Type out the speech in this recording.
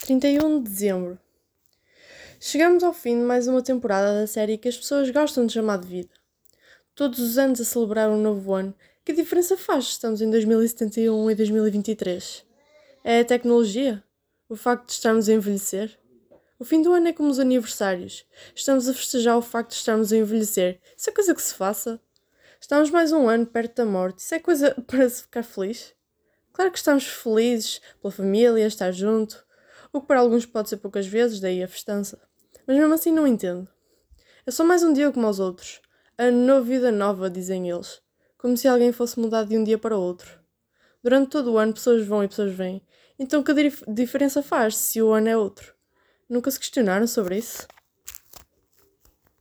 31 de dezembro. Chegamos ao fim de mais uma temporada da série que as pessoas gostam de chamar de vida. Todos os anos a celebrar um novo ano, que diferença faz se estamos em 2071 e 2023? É a tecnologia? O facto de estarmos a envelhecer? O fim do ano é como os aniversários. Estamos a festejar o facto de estarmos a envelhecer. Isso é coisa que se faça. Estamos mais um ano perto da morte. Isso é coisa para se ficar feliz? Claro que estamos felizes pela família, estar junto, o que para alguns pode ser poucas vezes, daí a festança. Mas mesmo assim não entendo. É só mais um dia como os outros. A nova vida nova, dizem eles. Como se alguém fosse mudar de um dia para o outro. Durante todo o ano pessoas vão e pessoas vêm. Então que diferença faz se o ano é outro? Nunca se questionaram sobre isso?